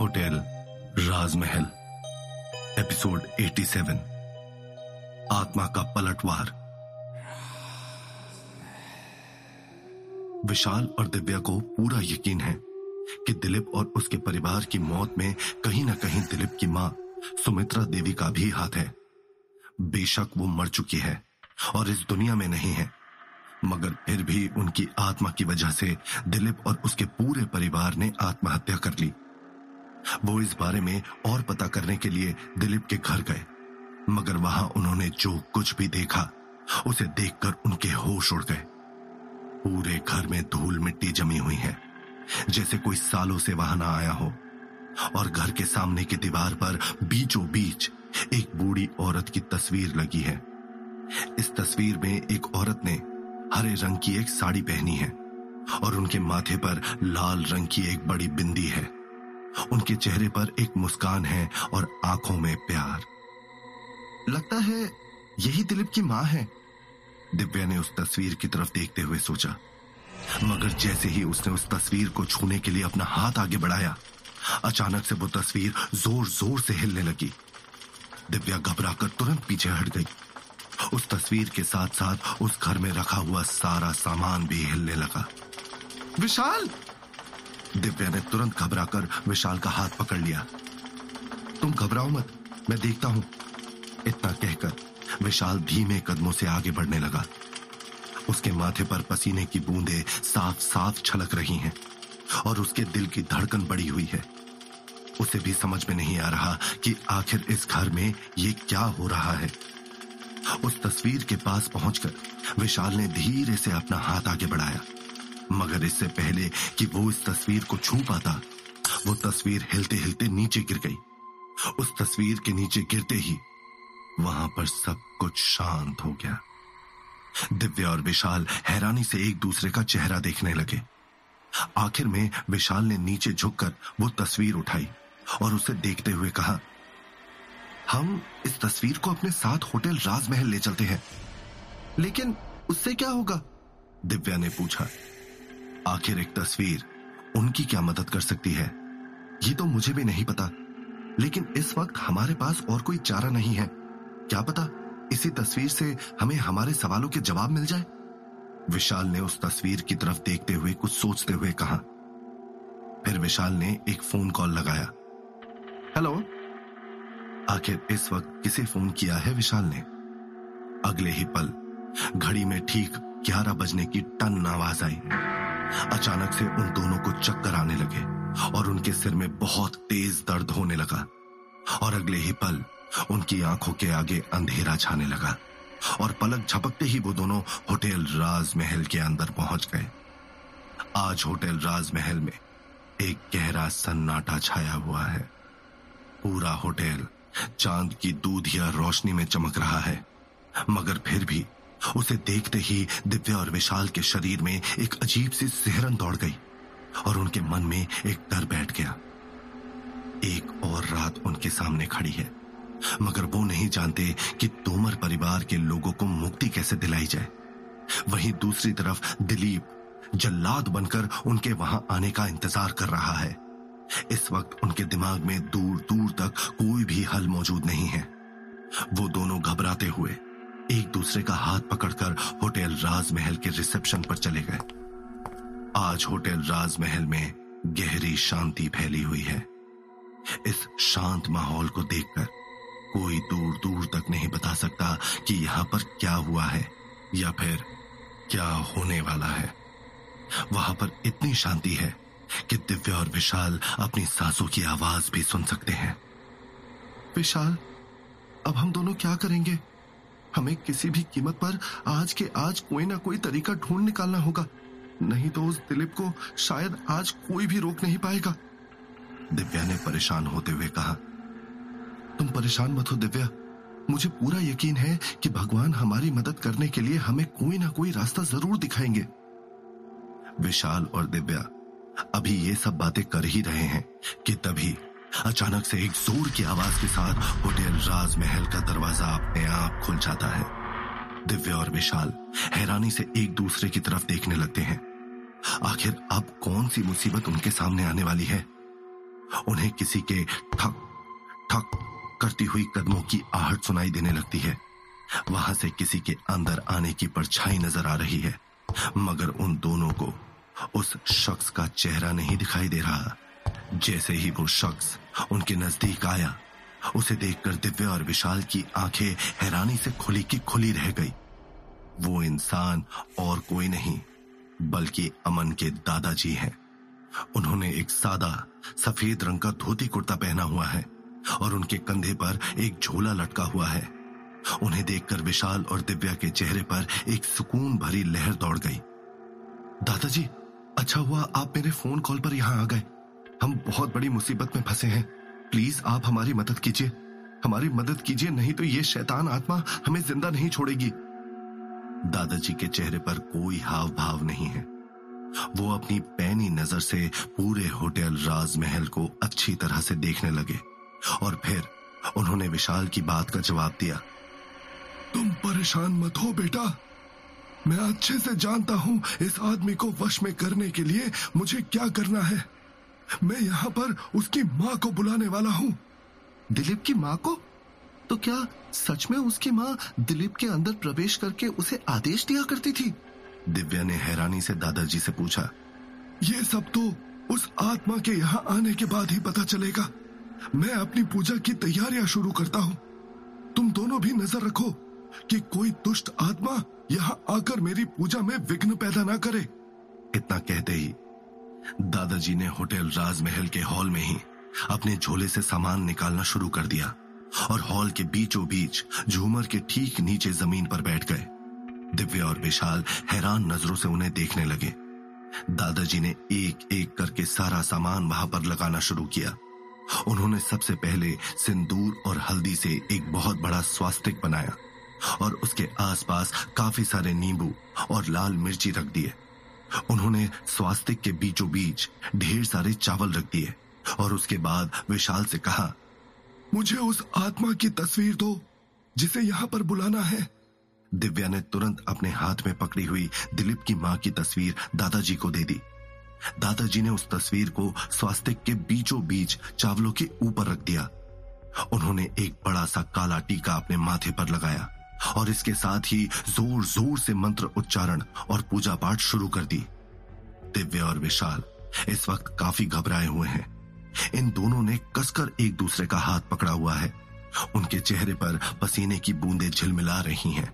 Hotel, राजमहल, episode 87 आत्मा का पलटवार। विशाल और दिव्या को पूरा यकीन है कि दिलीप और उसके परिवार की मौत में कहीं ना कहीं दिलीप की माँ सुमित्रा देवी का भी हाथ है। बेशक वो मर चुकी है और इस दुनिया में नहीं है, मगर फिर भी उनकी आत्मा की वजह से दिलीप और उसके पूरे परिवार ने आत्महत्या कर ली। वो इस बारे में और पता करने के लिए दिलीप के घर गए। मगर वहाँ उन्होंने जो कुछ भी देखा, उसे देखकर उनके होश उड़ गए। पूरे घर में धूल मिट्टी जमी हुई है, जैसे कोई सालों से वहाँ ना आया हो। और घर के सामने की दीवार पर बीचों बीच एक बूढ़ी औरत की तस्वीर लगी है। इस तस्वीर में एक औरत ने हरे रंग की एक साड़ी पहनी है, और उनके माथे पर लाल रंग की एक बड़ी बिंदी है। उनके चेहरे पर एक मुस्कान है और आँखों में प्यार। लगता है यही दिलीप की माँ है। दिव्या ने उस तस्वीर की तरफ़ देखते हुए सोचा, मगर जैसे ही उसने उस तस्वीर को छूने के लिए अपना हाथ आगे बढ़ाया, अचानक से वो तस्वीर ज़ोर ज़ोर से हिलने लगी। दिव्या घबराकर तुरंत पीछे हट गई। उस तस्वीर के साथ साथ उस घर में रखा हुआ सारा सामान भी हिलने लगा। विशाल! दिव्या ने तुरंत घबराकर विशाल का हाथ पकड़ लिया। तुम घबराओ मत, मैं देखता हूँ, इतना कहकर विशाल धीमे कदमों से आगे बढ़ने लगा। उसके माथे पर पसीने की बूंदें साफ़ साफ़ छलक रही हैं और उसके दिल की धड़कन बढ़ी हुई है। उसे भी समझ में नहीं आ रहा कि आखिर इस घर में ये क्या हो रहा है। उस तस्वीर के पास पहुंचकर विशाल ने धीरे से अपना हाथ आगे बढ़ाया। मगर इससे पहले कि वो इस तस्वीर को छू पाता, वो तस्वीर हिलते हिलते नीचे गिर गई। उस तस्वीर के नीचे गिरते ही वहाँ पर सब कुछ शांत हो गया। दिव्या और विशाल हैरानी से एक दूसरे का चेहरा देखने लगे। आखिर में विशाल ने नीचे झुककर वो तस्वीर उठाई और उसे देखते हुए कहा, हम इस तस्वीर को अपने साथ होटल राजमहल ले चलते हैं, लेकिन उससे क्या होगा? दिव्या ने पूछा। आखिर एक तस्वीर उनकी क्या मदद कर सकती है? ये तो मुझे भी नहीं पता। लेकिन इस वक्त हमारे पास और कोई चारा नहीं है। क्या पता इसी तस्वीर से हमें हमारे सवालों के जवाब मिल जाए? विशाल ने उस तस्वीर की तरफ़ देखते हुए कुछ सोचते हुए कहा। फिर विशाल ने एक फ़ोन कॉल लगाया। हेलो? आखिर इस वक्त किसे फ़ोन किया है विशाल ने? अगले ही पल, घड़ी में ठीक ग्यारह बजने की टन आवाज़ आई। अचानक से उन दोनों को चक्कर आने लगे और उनके सिर में बहुत तेज दर्द होने लगा और अगले ही पल उनकी आँखों के आगे अंधेरा छाने लगा और पलक झपकते ही वो दोनों होटल राजमहल के अंदर पहुँच गए। आज होटल राजमहल में एक गहरा सन्नाटा छाया हुआ है। पूरा होटल चाँद की दूधिया रोशनी में चमक रहा है, मगर फिर भी उसे देखते ही दिव्या और विशाल के शरीर में एक अजीब सी सिहरन दौड़ गई और उनके मन में एक डर बैठ गया। एक और रात उनके सामने खड़ी है, मगर वो नहीं जानते कि तोमर परिवार के लोगों को मुक्ति कैसे दिलाई जाए। वहीं दूसरी तरफ़ दिलीप, जल्लाद बनकर उनके वहाँ आने का इंतज़ार कर रहा है। इस वक्त उनके दिमाग में दूर दूर तक कोई भी हल मौजूद नहीं है। वो दोनों घबराते हुए एक दूसरे का हाथ पकड़कर होटल राजमहल के रिसेप्शन पर चले गए। आज होटल राजमहल में गहरी शांति फैली हुई है। इस शांत माहौल को देखकर कोई दूर दूर तक नहीं बता सकता कि यहाँ पर क्या हुआ है या फिर क्या होने वाला है। वहाँ पर इतनी शांति है कि दिव्या और विशाल अपनी सांसों की आवाज़ भी सुन सकते हैं। विशाल, अब हम दोनों क्या करेंगे? हमें किसी भी कीमत पर आज के आज कोई ना कोई तरीका ढूंढ निकालना होगा। नहीं तो उस दिलीप को शायद आज कोई भी रोक नहीं पाएगा। दिव्या ने परेशान होते हुए कहा, तुम परेशान मत हो दिव्या। मुझे पूरा यकीन है कि भगवान हमारी मदद करने के लिए हमें कोई ना कोई रास्ता ज़रूर दिखाएँगे। विशाल और दिव्या, अभी ये सब बातें कर ही रहे हैं कि तभी अचानक से एक ज़ोर की आवाज़ के साथ होटल राजमहल का दरवाज़ा अपने आप खुल जाता है। दिव्या और विशाल हैरानी से एक दूसरे की तरफ़ देखने लगते हैं। आखिर अब कौन सी मुसीबत उनके सामने आने वाली है? उन्हें किसी के ठक ठक करती हुई कदमों की आहट सुनाई देने लगती है। वहाँ से किसी के अंदर आने की परछाई नज़र आ रही है। मगर उन दोनों को उस शख्स का चेहरा नहीं दिखाई दे रहा। जैसे ही वो शख्स उनके नज़दीक आया, उसे देखकर दिव्य और विशाल की आँखें हैरानी से खुली की खुली रह गई। वो इंसान और कोई नहीं, बल्कि अमन के दादाजी हैं। उन्होंने एक सादा, सफ़ेद रंग का धोती कुर्ता पहना हुआ है और उनके कंधे पर एक झोला लटका हुआ है। उन्हें देखकर विशाल और दिव्या के चेहरे पर एक सुकून भरी लहर दौड़ गई। दादाजी अच्छा हुआ आप मेरे फ़ोन कॉल पर यहाँ आ गए। हम बहुत बड़ी मुसीबत में फंसे हैं। प्लीज़ आप हमारी मदद कीजिए। हमारी मदद कीजिए, नहीं तो ये शैतान आत्मा हमें ज़िंदा नहीं छोड़ेगी। दादाजी के चेहरे पर कोई हाव भाव नहीं है। वो अपनी पैनी नज़र से पूरे होटल राजमहल को अच्छी तरह से देखने लगे और फिर उन्होंने विशाल की बात का जवाब दिया। तुम परेशान मत हो बेटा। मैं अच्छे से जानता हूँ इस आदमी को वश में करने के लिए मुझे क्या करना है। मैं यहाँ पर उसकी माँ को बुलाने वाला हूँ। दिलीप की माँ को? तो क्या सच में उसकी माँ दिलीप के अंदर प्रवेश करके उसे आदेश दिया करती थी? दिव्या ने हैरानी से दादाजी से पूछा, ये सब तो उस आत्मा के यहाँ आने के बाद ही पता चलेगा। मैं अपनी पूजा की तैयारियाँ शुरू करता हूँ। तुम दोनों भी नज़र रखो कि कोई दुष्ट आत्मा यहाँ आकर मेरी पूजा में विघ्न पैदा ना करे। इतना कहते ही दादाजी ने होटल राजमहल के हॉल में ही अपने झोले से सामान निकालना शुरू कर दिया और हॉल के बीचों बीच झूमर के ठीक नीचे ज़मीन पर बैठ गए। दिव्या और विशाल हैरान नज़रों से उन्हें देखने लगे। दादाजी ने एक एक करके सारा सामान वहाँ पर लगाना शुरू किया। उन्होंने सबसे पहले सिंदूर और हल्दी से एक बहुत बड़ा स्वास्तिक बनाया और उसके आसपास काफ़ी सारे नींबू और लाल मिर्ची रख दिए। उन्होंने स्वास्तिक के बीचों बीच ढेर सारे चावल रख दिए और उसके बाद विशाल से कहा, मुझे उस आत्मा की तस्वीर दो, जिसे यहाँ पर बुलाना है. दिव्या ने तुरंत अपने हाथ में पकड़ी हुई दिलीप की माँ की तस्वीर दादाजी को दे दी। दादाजी ने उस तस्वीर को स्वास्तिक के बीचों बीच चावलों के ऊपर रख दिया। उन्होंने एक बड़ा सा काला टीका अपने माथे पर लगाया। और इसके साथ ही ज़ोर ज़ोर से मंत्र उच्चारण और पूजा पाठ शुरू कर दी। दिव्य और विशाल इस वक्त काफ़ी घबराए हुए हैं। इन दोनों ने कसकर एक दूसरे का हाथ पकड़ा हुआ है। उनके चेहरे पर पसीने की बूंदें झिलमिला रही हैं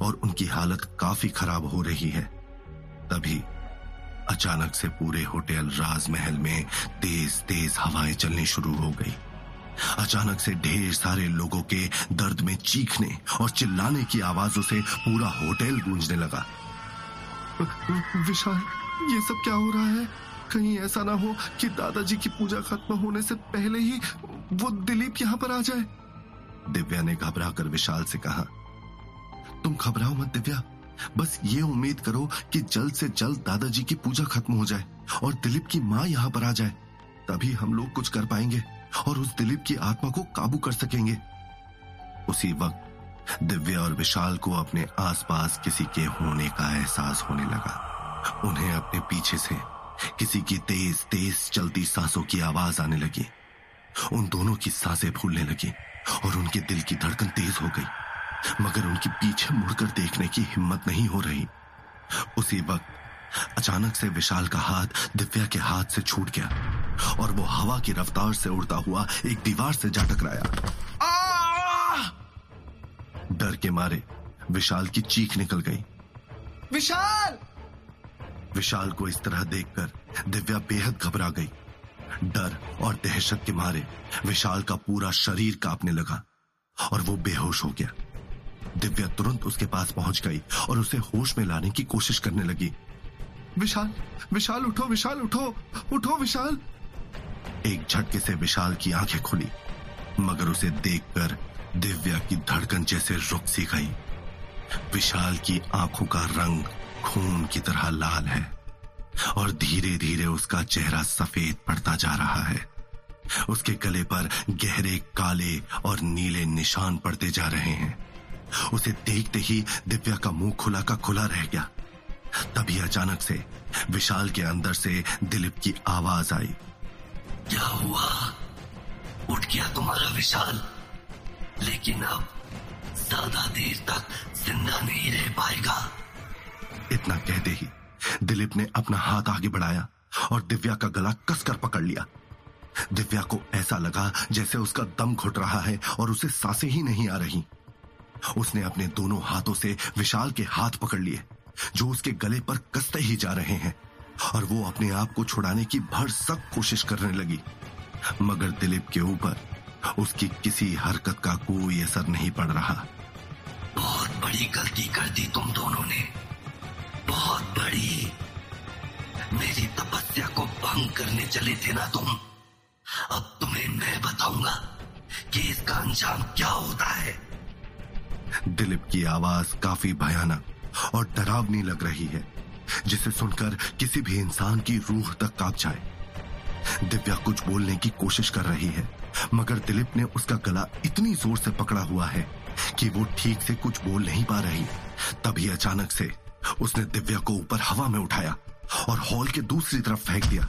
और उनकी हालत काफ़ी खराब हो रही है। तभी अचानक से पूरे होटल राजमहल में तेज तेज हवाएँ चलनी शुरू हो गई। अचानक से ढेर सारे लोगों के दर्द में चीखने और चिल्लाने की आवाजों से पूरा होटल गूंजने लगा। विशाल ये सब क्या हो रहा है? कहीं ऐसा ना हो कि दादाजी की पूजा खत्म होने से पहले ही वो दिलीप यहाँ पर आ जाए। दिव्या ने घबरा कर विशाल से कहा तुम घबराओ मत दिव्या। बस ये उम्मीद करो कि जल्द से जल्द दादाजी की पूजा खत्म हो जाए और दिलीप की माँ यहाँ पर आ जाए। तभी हम लोग कुछ कर पाएँगे। और उस दिलीप की आत्मा को काबू कर सकेंगे। उसी वक्त दिव्या और विशाल को अपने आसपास किसी के होने का एहसास होने लगा। उन्हें अपने पीछे से किसी की तेज तेज चलती सांसों की आवाज़ आने लगी। उन दोनों की साँसें फूलने लगी और उनके दिल की धड़कन तेज हो गई। मगर उनके पीछे मुड़कर देखने की हिम्मत नहीं हो रही। उसी वक्त अचानक से विशाल का हाथ दिव्या के हाथ से छूट गया। और वो हवा की रफ्तार से उड़ता हुआ एक दीवार से जा टकराया डर के मारे विशाल की चीख निकल गई। विशाल! विशाल को इस तरह देखकर दिव्या बेहद घबरा गई। डर और दहशत के मारे विशाल का पूरा शरीर कांपने लगा और वो बेहोश हो गया। दिव्या तुरंत उसके पास पहुँच गई और उसे होश में लाने की कोशिश करने लगी। विशाल विशाल उठो विशाल उठो उठो विशाल। एक झटके से विशाल की आँखें खुली, मगर उसे देखकर दिव्या की धड़कन जैसे रुक सी गई। विशाल की आँखों का रंग खून की तरह लाल है, और धीरे धीरे उसका चेहरा सफ़ेद पड़ता जा रहा है। उसके गले पर गहरे, काले और नीले निशान पड़ते जा रहे हैं। उसे देखते ही दिव्या का मुँह खुला का खुला रह गया। तभी अचानक से विशाल के अंदर से दिलीप की आवाज़ आई। क्या हुआ? उठ गया तुम्हारा विशाल। लेकिन अब ज़्यादा देर तक ज़िंदा नहीं रह पाएगा। इतना कहते ही दिलीप ने अपना हाथ आगे बढ़ाया और दिव्या का गला कसकर पकड़ लिया। दिव्या को ऐसा लगा जैसे उसका दम घुट रहा है और उसे साँसें ही नहीं आ रही। उसने अपने दोनों हाथों से विशाल के हाथ पकड़ लिए, जो उसके गले पर कसते ही जा रहे हैं। और वो अपने आप को छुड़ाने की भरसक कोशिश करने लगी। मगर दिलीप के ऊपर उसकी किसी हरकत का कोई असर नहीं पड़ रहा। बहुत बड़ी गलती कर दी तुम दोनों ने। बहुत बड़ी। मेरी तपस्या को भंग करने चले थे ना तुम? अब तुम्हें मैं बताऊँगा कि इसका अंजाम क्या होता है। दिलीप की आवाज़ काफ़ी भयानक और डरावनी लग रही है। जिसे सुनकर किसी भी इंसान की रूह तक काँप जाए। दिव्या कुछ बोलने की कोशिश कर रही है, मगर दिलीप ने उसका गला इतनी ज़ोर से पकड़ा हुआ है कि वो ठीक से कुछ बोल नहीं पा रही। तभी अचानक से उसने दिव्या को ऊपर हवा में उठाया और हॉल के दूसरी तरफ़ फेंक दिया।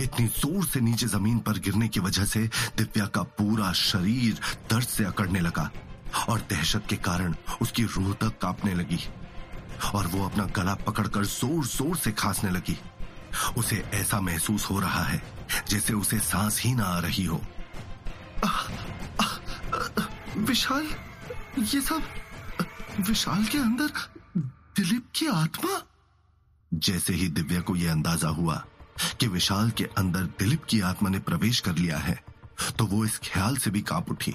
इतनी ज़ोर से नीचे ज़मीन पर गिरने की वजह से दिव्या का पूरा शरीर दर्द से अकड़ने लगा और दहशत के कारण उसकी रूह तक कांपने लगी। और वो अपना गला पकड़कर ज़ोर ज़ोर से खांसने लगी। उसे ऐसा महसूस हो रहा है जैसे उसे सांस ही ना आ रही हो। विशाल ये सब विशाल के अंदर दिलीप की आत्मा? जैसे ही दिव्या को यह अंदाज़ा हुआ कि विशाल के अंदर दिलीप की आत्मा ने प्रवेश कर लिया है तो वो इस ख्याल से भी काँप उठी।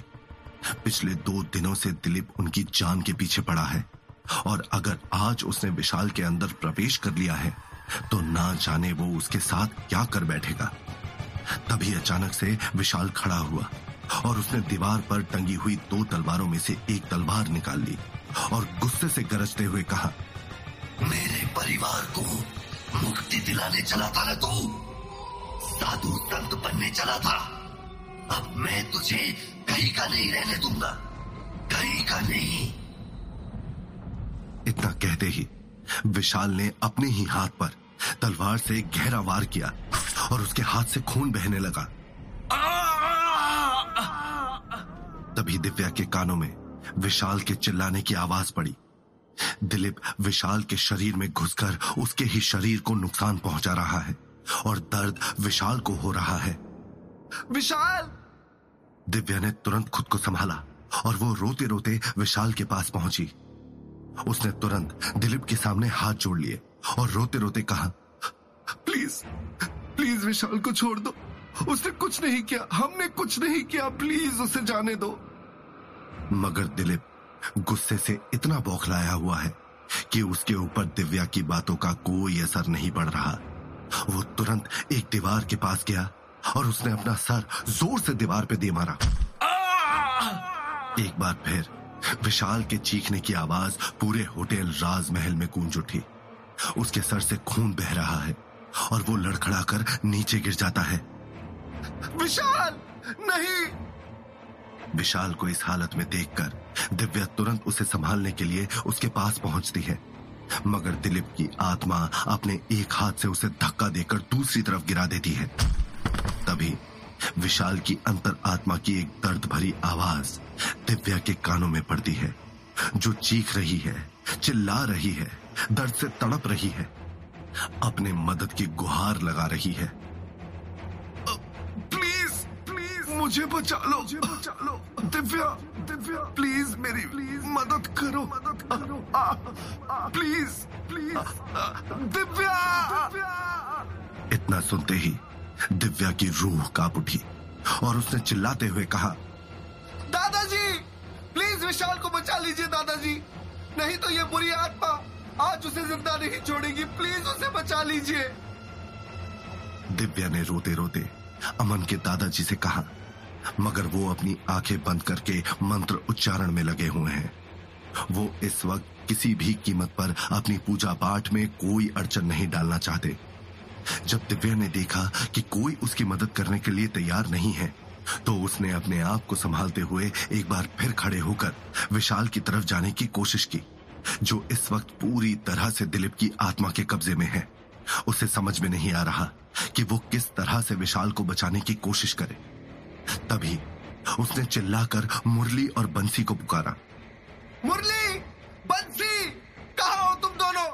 पिछले दो दिनों से दिलीप उनकी जान के पीछे पड़ा है। और अगर आज उसने विशाल के अंदर प्रवेश कर लिया है तो ना जाने वो उसके साथ क्या कर बैठेगा। तभी अचानक से विशाल खड़ा हुआ और उसने दीवार पर टंगी हुई दो तलवारों में से एक तलवार निकाल ली और गुस्से से गरजते हुए कहा, मेरे परिवार को मुक्ति दिलाने चला था ना तू? साधु संत बनने चला था। अब मैं तुझे कहीं का नहीं रहने दूँगा। कहीं का नहीं। इतना कहते ही विशाल ने अपने ही हाथ पर तलवार से गहरा वार किया और उसके हाथ से खून बहने लगा। तभी दिव्या के कानों में विशाल के चिल्लाने की आवाज़ पड़ी। दिलीप विशाल के शरीर में घुसकर उसके ही शरीर को नुकसान पहुँचा रहा है और दर्द विशाल को हो रहा है। विशाल! दिव्या ने तुरंत खुद को संभाला और वो रोते रोते विशाल के पास पहुँची। उसने तुरंत दिलीप के सामने हाथ जोड़ लिए और रोते रोते कहा, प्लीज़ प्लीज़ विशाल को छोड़ दो। उसने कुछ नहीं किया। हमने कुछ नहीं किया। प्लीज़ उसे जाने दो। मगर दिलीप गुस्से से इतना बौखलाया हुआ है कि उसके ऊपर दिव्या की बातों का कोई असर नहीं पड़ रहा। वो तुरंत एक दीवार के पास गया और उसने अपना सर ज़ोर से दीवार पे दे मारा। एक बार फिर विशाल के चीखने की आवाज़ पूरे होटल राजमहल में गूंज उठी। उसके सर से खून बह रहा है और वो लड़खड़ाकर नीचे गिर जाता है। विशाल! नहीं! विशाल को इस हालत में देखकर दिव्या तुरंत उसे संभालने के लिए उसके पास पहुँचती है। मगर दिलीप की आत्मा अपने एक हाथ से उसे धक्का देकर दूसरी तरफ़ गिरा देती है। तभी विशाल की अंतर आत्मा की एक दर्द भरी आवाज़ दिव्या के कानों में पड़ती है जो चीख रही है चिल्ला रही है दर्द से तड़प रही है अपने मदद की गुहार लगा रही है। प्लीज़ प्लीज़ मुझे बचा लो मुझे बचा लो दिव्या दिव्या प्लीज़ मेरी प्लीज़। मदद करो। मदद करो। Please please. दिव्या! इतना सुनते ही दिव्या की रूह काँप उठी और उसने चिल्लाते हुए कहा दादाजी प्लीज़ विशाल को बचा लीजिए दादाजी। नहीं तो ये बुरी आत्मा आज उसे ज़िंदा नहीं छोड़ेगी। प्लीज़ उसे बचा लीजिए। दिव्या ने रोते रोते अमन के दादाजी से कहा, मगर वो अपनी आँखें बंद करके मंत्र उच्चारण में लगे हुए हैं। वो इस वक्त किसी भी कीमत पर अपनी पूजा पाठ में कोई अड़चन नहीं डालना चाहते। जब दिव्या ने देखा कि कोई उसकी मदद करने के लिए तैयार नहीं है तो उसने अपने आप को संभालते हुए एक बार फिर खड़े होकर विशाल की तरफ़ जाने की कोशिश की, जो इस वक्त पूरी तरह से दिलीप की आत्मा के कब्जे में है। उसे समझ में नहीं आ रहा कि वो किस तरह से विशाल को बचाने की कोशिश करे। तभी उसने चिल्लाकर मुरली और बंसी को पुकारा। मुरली! बंसी! कहा हो तुम दोनों?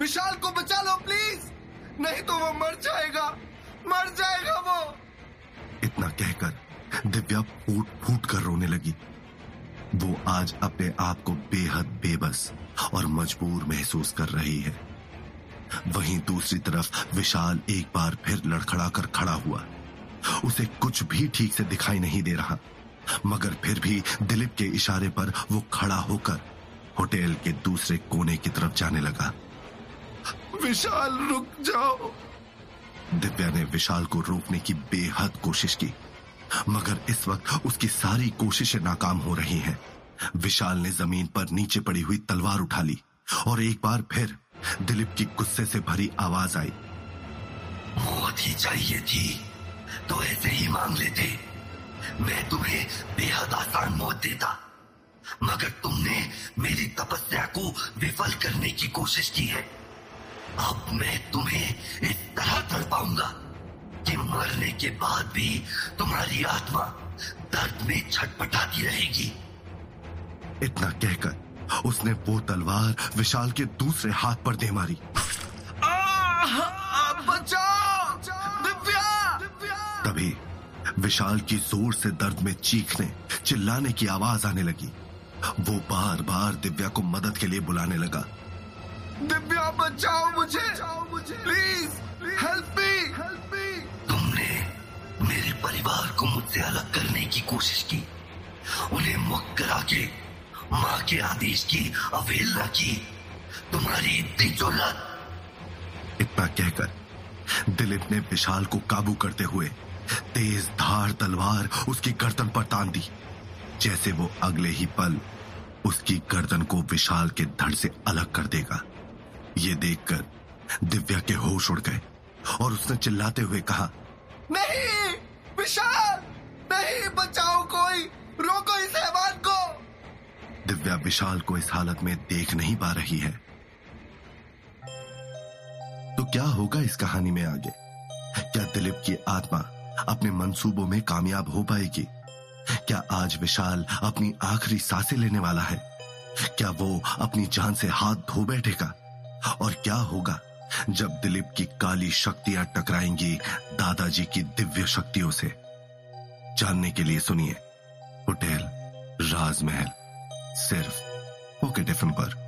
विशाल को बचा लो, प्लीज़! नहीं तो वो मर जाएगा। मर जाएगा वो। कहकर दिव्या फूट फूट कर रोने लगी। वो आज अपने आप को बेहद बेबस और मजबूर महसूस कर रही है। वहीं दूसरी तरफ़ विशाल एक बार फिर लड़खड़ा कर खड़ा हुआ। उसे कुछ भी ठीक से दिखाई नहीं दे रहा, मगर फिर भी दिलीप के इशारे पर वो खड़ा होकर होटल के दूसरे कोने की तरफ़ जाने लगा। विशाल, रुक जाओ। दिव्या ने विशाल को रोकने की बेहद कोशिश की, मगर इस वक्त उसकी सारी कोशिशें नाकाम हो रही हैं। विशाल ने ज़मीन पर नीचे पड़ी हुई तलवार उठा ली, और एक बार फिर दिलीप की गुस्से से भरी आवाज़ आई। मौत ही चाहिए थी तो ऐसे ही मांग लेते। मैं तुम्हें बेहद आसान मौत देता, मगर तुमने मेरी तपस्या को विफल करने की कोशिश की है। अब मैं तुम्हें इस तरह तड़पाऊँगा कि मरने के बाद भी तुम्हारी आत्मा दर्द में छटपटाती रहेगी। इतना कहकर उसने वो तलवार विशाल के दूसरे हाथ पर दे मारी। तभी विशाल की ज़ोर से दर्द में चीखने, चिल्लाने की आवाज़ आने लगी। वो बार बार दिव्या को मदद के लिए बुलाने लगा। दिव्या, बचाओ मुझे। Please help me help me तुमने मेरे परिवार को मुझसे अलग करने की कोशिश की। उन्हें मुक्त करा के, माँ के आदेश की अवहेलना की। तुम्हारी इतनी जुल्लत इतना कहकर दिलीप ने विशाल को काबू करते हुए तेज धार तलवार उसकी गर्दन पर तान दी। जैसे वो अगले ही पल उसकी गर्दन को विशाल के धड़ से अलग कर देगा। ये देखकर दिव्या के होश उड़ गए और उसने चिल्लाते हुए कहा, नहीं, विशाल! नहीं, बचाओ कोई! रोको इस हैवान को! दिव्या विशाल को इस हालत में देख नहीं पा रही है। तो क्या होगा इस कहानी में आगे? क्या दिलीप की आत्मा अपने मंसूबों में कामयाब हो पाएगी? क्या आज विशाल अपनी आखिरी साँसें लेने वाला है? क्या वो अपनी जान से हाथ धो बैठेगा? और क्या होगा जब दिलीप की काली शक्तियाँ टकराएँगी दादाजी की दिव्य शक्तियों से? जानने के लिए सुनिए, होटेल, राजमहल, सिर्फ़ ओके टिफ़िन पर।